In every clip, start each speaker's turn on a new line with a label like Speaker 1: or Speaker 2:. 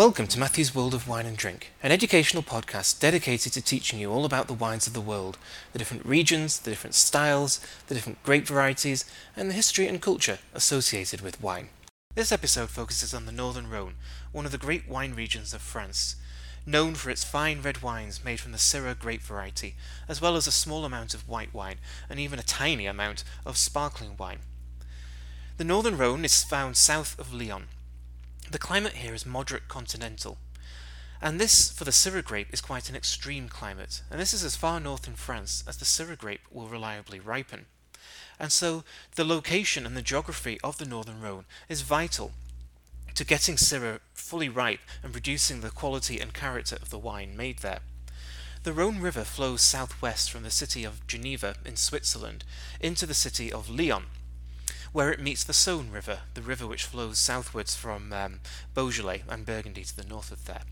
Speaker 1: Welcome to Matthew's World of Wine and Drink, an educational podcast dedicated to teaching you all about the wines of the world, the different regions, the different styles, the different grape varieties, and the history and culture associated with wine. This episode focuses on the Northern Rhone, one of the great wine regions of France, known for its fine red wines made from the Syrah grape variety, as well as a small amount of white wine and even a tiny amount of sparkling wine. The Northern Rhone is found south of Lyon, the climate here is moderate continental, and this, for the Syrah grape, is quite an extreme climate, and this is as far north in France as the Syrah grape will reliably ripen. And so the location and the geography of the Northern Rhone is vital to getting Syrah fully ripe and producing the quality and character of the wine made there. The Rhone River flows southwest from the city of Geneva in Switzerland into the city of Lyon where it meets the Saône River, the river which flows southwards from um, Beaujolais and Burgundy to the north of there.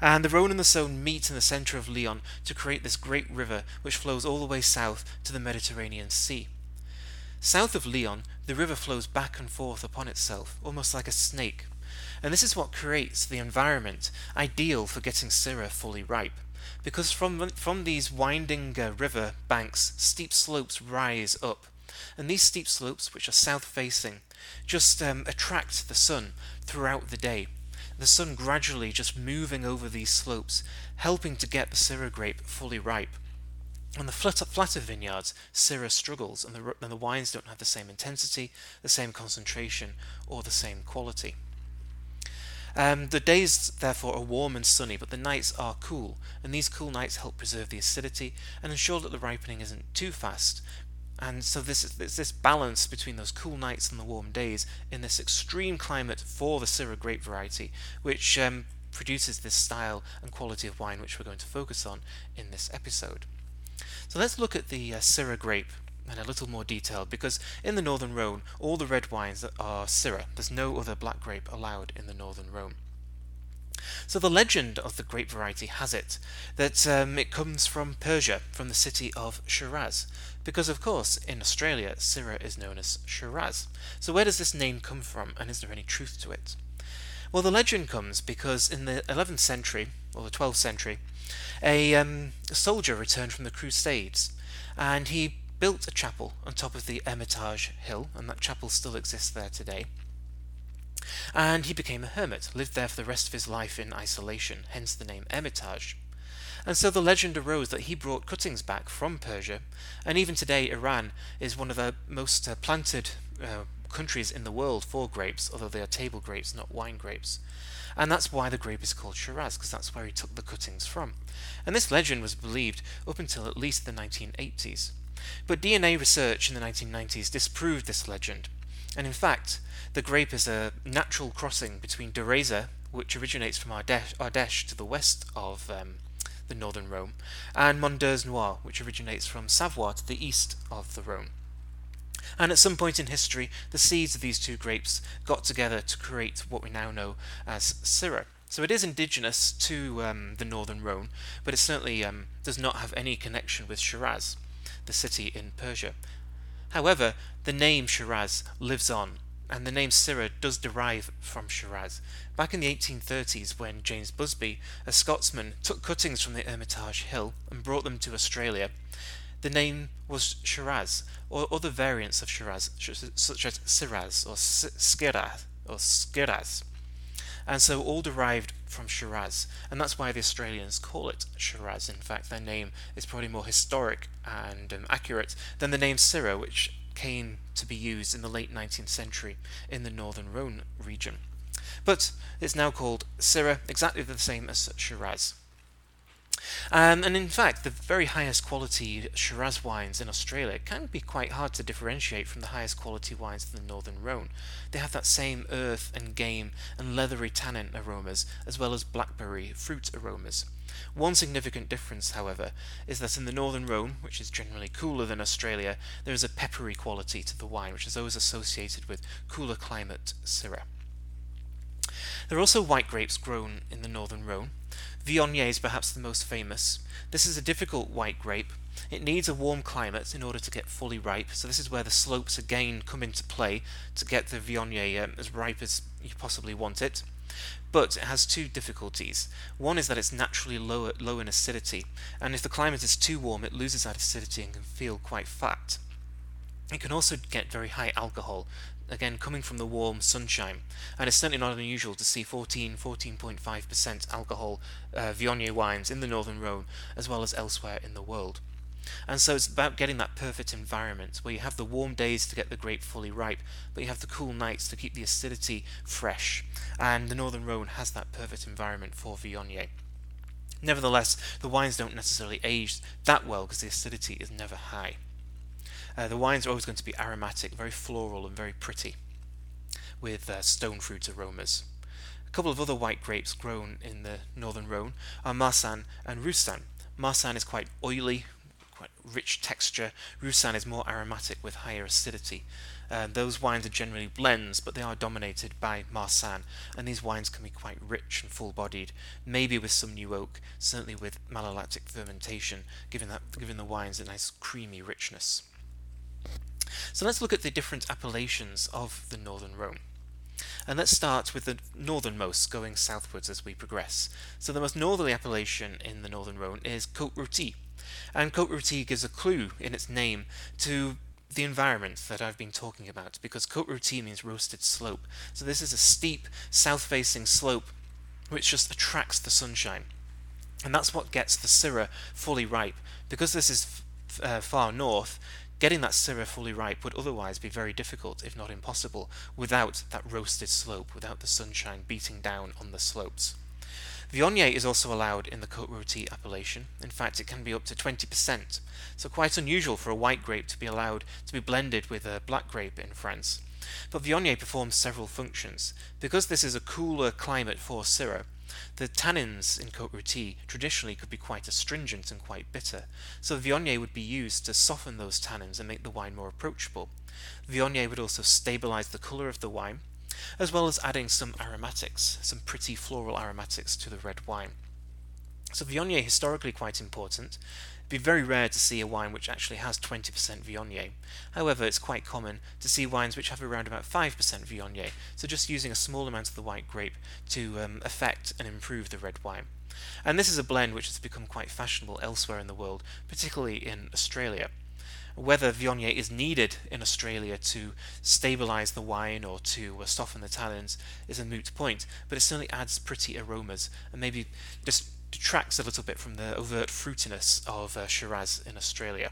Speaker 1: And the Rhone and the Saône meet in the centre of Lyon to create this great river which flows all the way south to the Mediterranean Sea. South of Lyon, the river flows back and forth upon itself, almost like a snake, and this is what creates the environment ideal for getting Syrah fully ripe. Because from, from these winding uh, river banks, steep slopes rise up and these steep slopes, which are south facing, just um, attract the sun throughout the day. The sun gradually just moving over these slopes, helping to get the Syrah grape fully ripe. On the flatter, vineyards, Syrah struggles, and the, and the wines don't have the same intensity, the same concentration, or the same quality. Um, the days, therefore, are warm and sunny, but the nights are cool, and these cool nights help preserve the acidity and ensure that the ripening isn't too fast, and so this is this balance between those cool nights and the warm days in this extreme climate for the Syrah grape variety, which um, produces this style and quality of wine which we're going to focus on in this episode. So let's look at the uh, Syrah grape in a little more detail because in the Northern Rhone all the red wines are Syrah. There's no other black grape allowed in the Northern Rhone. So the legend of the grape variety has it that um, it comes from Persia, from the city of Shiraz, because of course in Australia Syrah is known as Shiraz. So where does this name come from, and is there any truth to it? Well, the legend comes because in the 11th century, or the 12th century, a, um, a soldier returned from the Crusades, and he built a chapel on top of the Hermitage Hill, and that chapel still exists there today and he became a hermit, lived there for the rest of his life in isolation, hence the name Hermitage. And so the legend arose that he brought cuttings back from Persia, and even today Iran is one of the most uh, planted uh, countries in the world for grapes, although they are table grapes, not wine grapes. And that's why the grape is called Shiraz, because that's where he took the cuttings from. And this legend was believed up until at least the 1980s. But DNA research in the 1990s disproved this legend, and in fact, the grape is a natural crossing between Dureza, which originates from Ardèche, Ardèche to the west of um, the northern Rhone, and Mondeuse Noire, which originates from Savoie to the east of the Rhone. And at some point in history, the seeds of these two grapes got together to create what we now know as Syrah. So it is indigenous to um, the northern Rhone, but it certainly um, does not have any connection with Shiraz, the city in Persia. However, the name Shiraz lives on and the name Syrah does derive from Shiraz. Back in the 1830s, when James Busby, a Scotsman, took cuttings from the Hermitage Hill and brought them to Australia, the name was Shiraz, or other variants of Shiraz, such as Siraz or Skiraz or Skiraz. And so all derived from Shiraz, and that's why the Australians call it Shiraz. In fact, their name is probably more historic and um, accurate than the name Syrah, which came to be used in the late 19th century in the northern Rhone region. But it's now called Syrah, exactly the same as Shiraz. Um, and in fact, the very highest quality Shiraz wines in Australia can be quite hard to differentiate from the highest quality wines in the Northern Rhone. They have that same earth and game and leathery tannin aromas, as well as blackberry fruit aromas. One significant difference, however, is that in the Northern Rhone, which is generally cooler than Australia, there is a peppery quality to the wine, which is always associated with cooler climate Syrah. There are also white grapes grown in the Northern Rhone, Viognier is perhaps the most famous. This is a difficult white grape. It needs a warm climate in order to get fully ripe, so this is where the slopes again come into play to get the Viognier um, as ripe as you possibly want it. But it has two difficulties. One is that it's naturally low, low in acidity, and if the climate is too warm, it loses that acidity and can feel quite fat. It can also get very high alcohol, again coming from the warm sunshine, and it's certainly not unusual to see 14, 14.5% alcohol uh, Viognier wines in the Northern Rhone as well as elsewhere in the world. And so it's about getting that perfect environment where you have the warm days to get the grape fully ripe, but you have the cool nights to keep the acidity fresh. And the Northern Rhone has that perfect environment for Viognier. Nevertheless, the wines don't necessarily age that well because the acidity is never high. Uh, the wines are always going to be aromatic, very floral, and very pretty, with uh, stone fruit aromas. A couple of other white grapes grown in the northern Rhone are Marsanne and Roussanne. Marsanne is quite oily, quite rich texture. Roussanne is more aromatic with higher acidity. Uh, those wines are generally blends, but they are dominated by Marsanne, and these wines can be quite rich and full-bodied, maybe with some new oak, certainly with malolactic fermentation, giving that giving the wines a nice creamy richness. So let's look at the different appellations of the Northern Rhone. And let's start with the northernmost, going southwards as we progress. So the most northerly appellation in the Northern Rhone is Côte Rôtie, and Côte Rôtie gives a clue in its name to the environment that I've been talking about, because Côte Rôtie means roasted slope. So this is a steep, south-facing slope which just attracts the sunshine. And that's what gets the Syrah fully ripe. Because this is uh, far north, getting that Syrah fully ripe would otherwise be very difficult, if not impossible, without that roasted slope, without the sunshine beating down on the slopes. Viognier is also allowed in the Côte Rôtie appellation. In fact, it can be up to 20%, so quite unusual for a white grape to be allowed to be blended with a black grape in France. But Viognier performs several functions. Because this is a cooler climate for Syrah, the tannins in Côte Rôtie traditionally could be quite astringent and quite bitter, so Viognier would be used to soften those tannins and make the wine more approachable. Viognier would also stabilize the color of the wine, as well as adding some aromatics, some pretty floral aromatics to the red wine. So Viognier historically quite important. Be very rare to see a wine which actually has 20% Viognier. However, it's quite common to see wines which have around about 5% Viognier, so just using a small amount of the white grape to um, affect and improve the red wine. And this is a blend which has become quite fashionable elsewhere in the world, particularly in Australia. Whether Viognier is needed in Australia to stabilize the wine or to uh, soften the tannins is a moot point, but it certainly adds pretty aromas and maybe just detracts a little bit from the overt fruitiness of uh, Shiraz in Australia.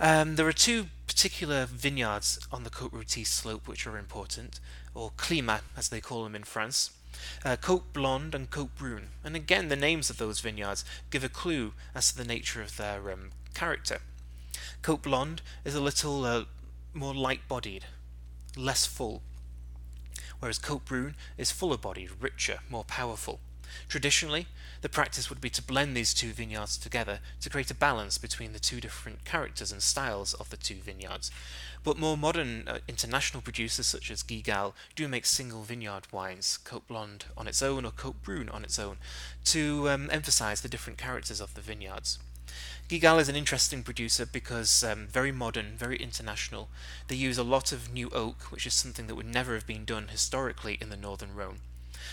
Speaker 1: Um, there are two particular vineyards on the Côte Rôtie slope which are important, or climats as they call them in France. Uh, Côte Blonde and Côte Brune, and again the names of those vineyards give a clue as to the nature of their um, character. Côte Blonde is a little uh, more light-bodied, less full, whereas Côte Brune is fuller-bodied, richer, more powerful. Traditionally, the practice would be to blend these two vineyards together to create a balance between the two different characters and styles of the two vineyards. But more modern uh, international producers such as Guigal do make single vineyard wines, Côte Blonde on its own or Côte Brune on its own, to um, emphasize the different characters of the vineyards. Guigal is an interesting producer because um, very modern, very international. They use a lot of new oak, which is something that would never have been done historically in the Northern Rhone.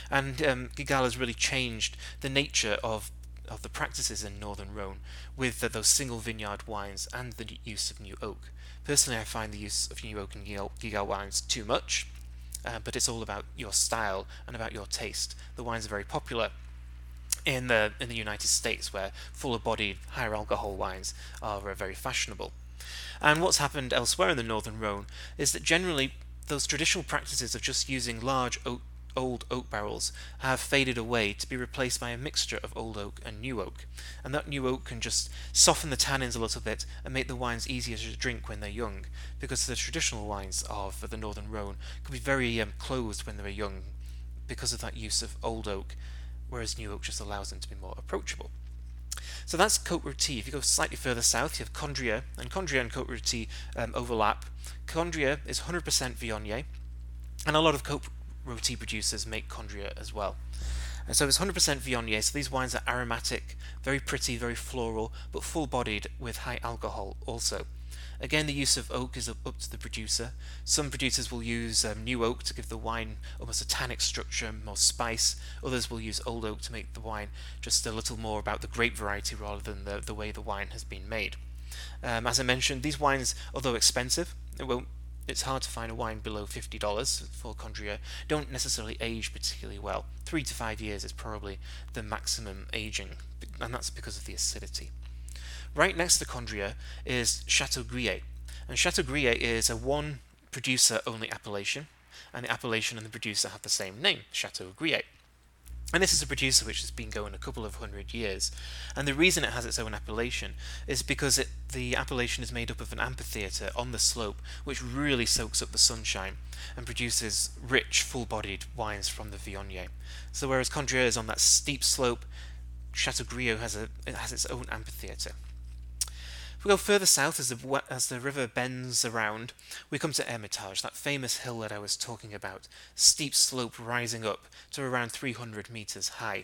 Speaker 1: And um, Guigal has really changed the nature of of the practices in Northern Rhone with those single vineyard wines and the use of new oak. Personally, I find the use of new oak in Guigal wines too much, uh, but it's all about your style and about your taste. The wines are very popular in the in the United States, where fuller-bodied, higher alcohol wines are uh, very fashionable. And what's happened elsewhere in the Northern Rhone is that generally those traditional practices of just using large oak, old oak barrels have faded away to be replaced by a mixture of old oak and new oak. And that new oak can just soften the tannins a little bit and make the wines easier to drink when they're young, because the traditional wines of the Northern Rhone can be very um, closed when they're young because of that use of old oak whereas New Oak just allows them to be more approachable. So that's Côte Rôtie. If you go slightly further south, you have Condrieu, and Condrieu and Côte Rôtie um, overlap. Condrieu is 100% Viognier, and a lot of Côte Rôtie producers make Condrieu as well. And so it's 100% Viognier, so these wines are aromatic, very pretty, very floral, but full-bodied with high alcohol also. Again, the use of oak is up, up to the producer. Some producers will use um, new oak to give the wine almost a tannic structure, more spice. Others will use old oak to make the wine just a little more about the grape variety rather than the, the way the wine has been made. Um, as I mentioned, these wines, although expensive, it won't it's hard to find a wine below $50 for Condrieu, don't necessarily age particularly well. Three to five years is probably the maximum aging, and that's because of the acidity. Right next to Condrieu is Chateau Grillet, and Chateau Grillet is a one producer only appellation, and the appellation and the producer have the same name, Chateau Grillet. And this is a producer which has been going a couple of hundred years. And the reason it has its own appellation is because it, the appellation is made up of an amphitheatre on the slope, which really soaks up the sunshine and produces rich, full bodied wines from the Viognier. So, whereas Condrieu is on that steep slope, Chateau Grillet has, a, has its own amphitheatre. If we go further south as the, as the river bends around, we come to Hermitage, that famous hill that I was talking about, steep slope rising up to around 300 metres high.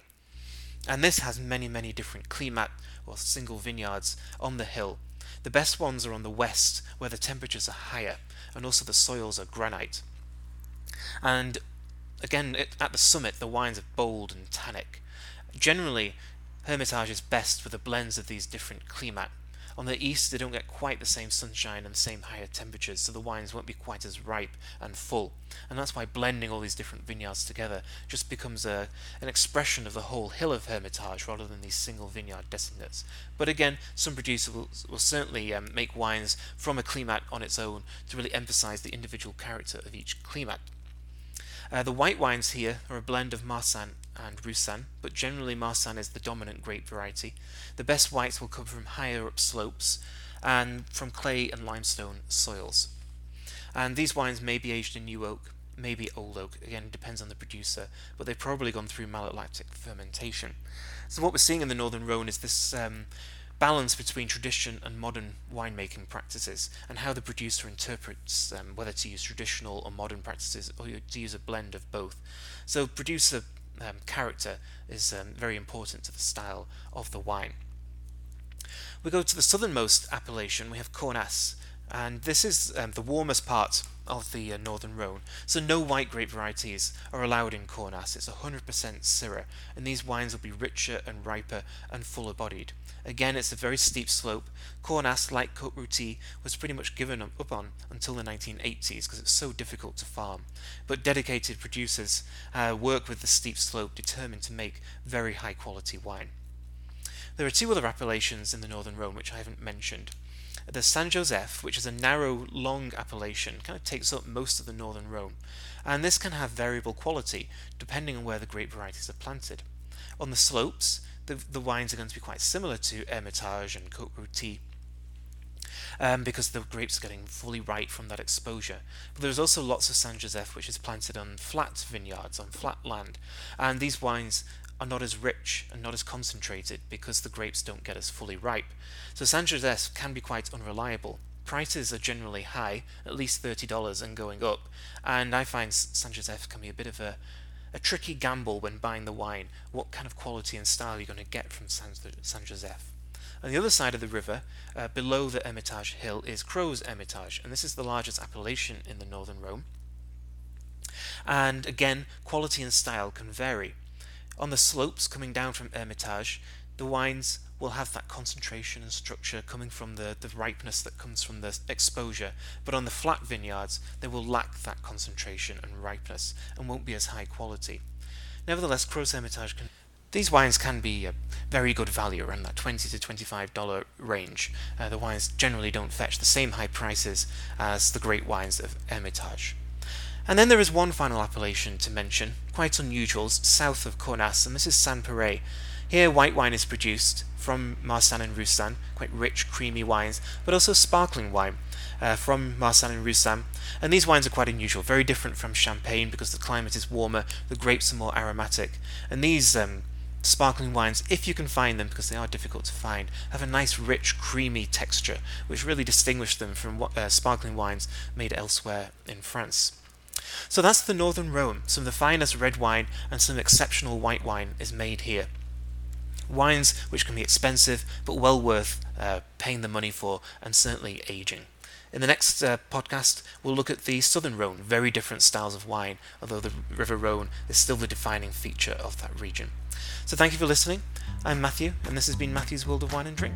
Speaker 1: And this has many, many different climat or single vineyards on the hill. The best ones are on the west, where the temperatures are higher, and also the soils are granite. And again, at the summit, the wines are bold and tannic. Generally, Hermitage is best with the blends of these different climat on the east, they don't get quite the same sunshine and the same higher temperatures, so the wines won't be quite as ripe and full. And that's why blending all these different vineyards together just becomes a, an expression of the whole hill of Hermitage rather than these single vineyard designates. But again, some producers will, will certainly um, make wines from a climat on its own to really emphasize the individual character of each climat. Uh, the white wines here are a blend of Marsanne and Roussanne, but generally Marsanne is the dominant grape variety. The best whites will come from higher up slopes and from clay and limestone soils. And these wines may be aged in new oak, maybe old oak, again, depends on the producer, but they've probably gone through malolactic fermentation. So, what we're seeing in the Northern Rhone is this um, balance between tradition and modern winemaking practices and how the producer interprets um, whether to use traditional or modern practices or to use a blend of both. So, producer um, character is um, very important to the style of the wine. We go to the southernmost appellation, we have Cornas, and this is um, the warmest part of the uh, northern Rhone. So no white grape varieties are allowed in Cornas. It's 100% Syrah, and these wines will be richer and riper and fuller bodied. Again, it's a very steep slope. Cornas, like Côte Rôtie, was pretty much given up on until the 1980s because it's so difficult to farm. But dedicated producers uh, work with the steep slope, determined to make very high quality wine. There are two other appellations in the Northern Rhone which I haven't mentioned. The Saint Joseph, which is a narrow, long appellation, kind of takes up most of the northern Rhone, and this can have variable quality depending on where the grape varieties are planted. On the slopes, the, the wines are going to be quite similar to Hermitage and Côte Rôtie, um, because the grapes are getting fully ripe from that exposure. But there's also lots of Saint Joseph which is planted on flat vineyards, on flat land, and these wines are not as rich and not as concentrated because the grapes don't get as fully ripe. Saint Joseph can be quite unreliable. Prices are generally high, at least $30 and going up, and I find Joseph can be a bit of a, a tricky gamble when buying the wine. What kind of quality and style you're going to get from Saint Joseph? On the other side of the river, uh, below the Hermitage Hill, is Crozes Hermitage, and this is the largest appellation in the northern Rhone. And again, quality and style can vary. On the slopes coming down from Hermitage, the wines will have that concentration and structure coming from the, the ripeness that comes from the exposure, but on the flat vineyards, they will lack that concentration and ripeness and won't be as high quality. Nevertheless, Crozes Hermitage can these wines can be a very good value around that 20 to 25 dollar range. Uh, the wines generally don't fetch the same high prices as the great wines of Hermitage. And then there is one final appellation to mention, quite unusual, south of Cornas, and this is Saint-Péray. Here white wine is produced from Marsanne and Roussanne, quite rich, creamy wines, but also sparkling wine uh, from Marsanne and Roussanne. And these wines are quite unusual, very different from Champagne because the climate is warmer, the grapes are more aromatic. And these um, sparkling wines, if you can find them, because they are difficult to find, have a nice, rich, creamy texture, which really distinguish them from uh, sparkling wines made elsewhere in France. So that's the Northern Rhone. Some of the finest red wine and some exceptional white wine is made here. Wines which can be expensive but well worth uh, paying the money for and certainly aging. In the next uh, podcast, we'll look at the Southern Rhone, very different styles of wine, although the River Rhone is still the defining feature of that region. So thank you for listening. I'm Matthew, and this has been Matthew's World of Wine and Drink.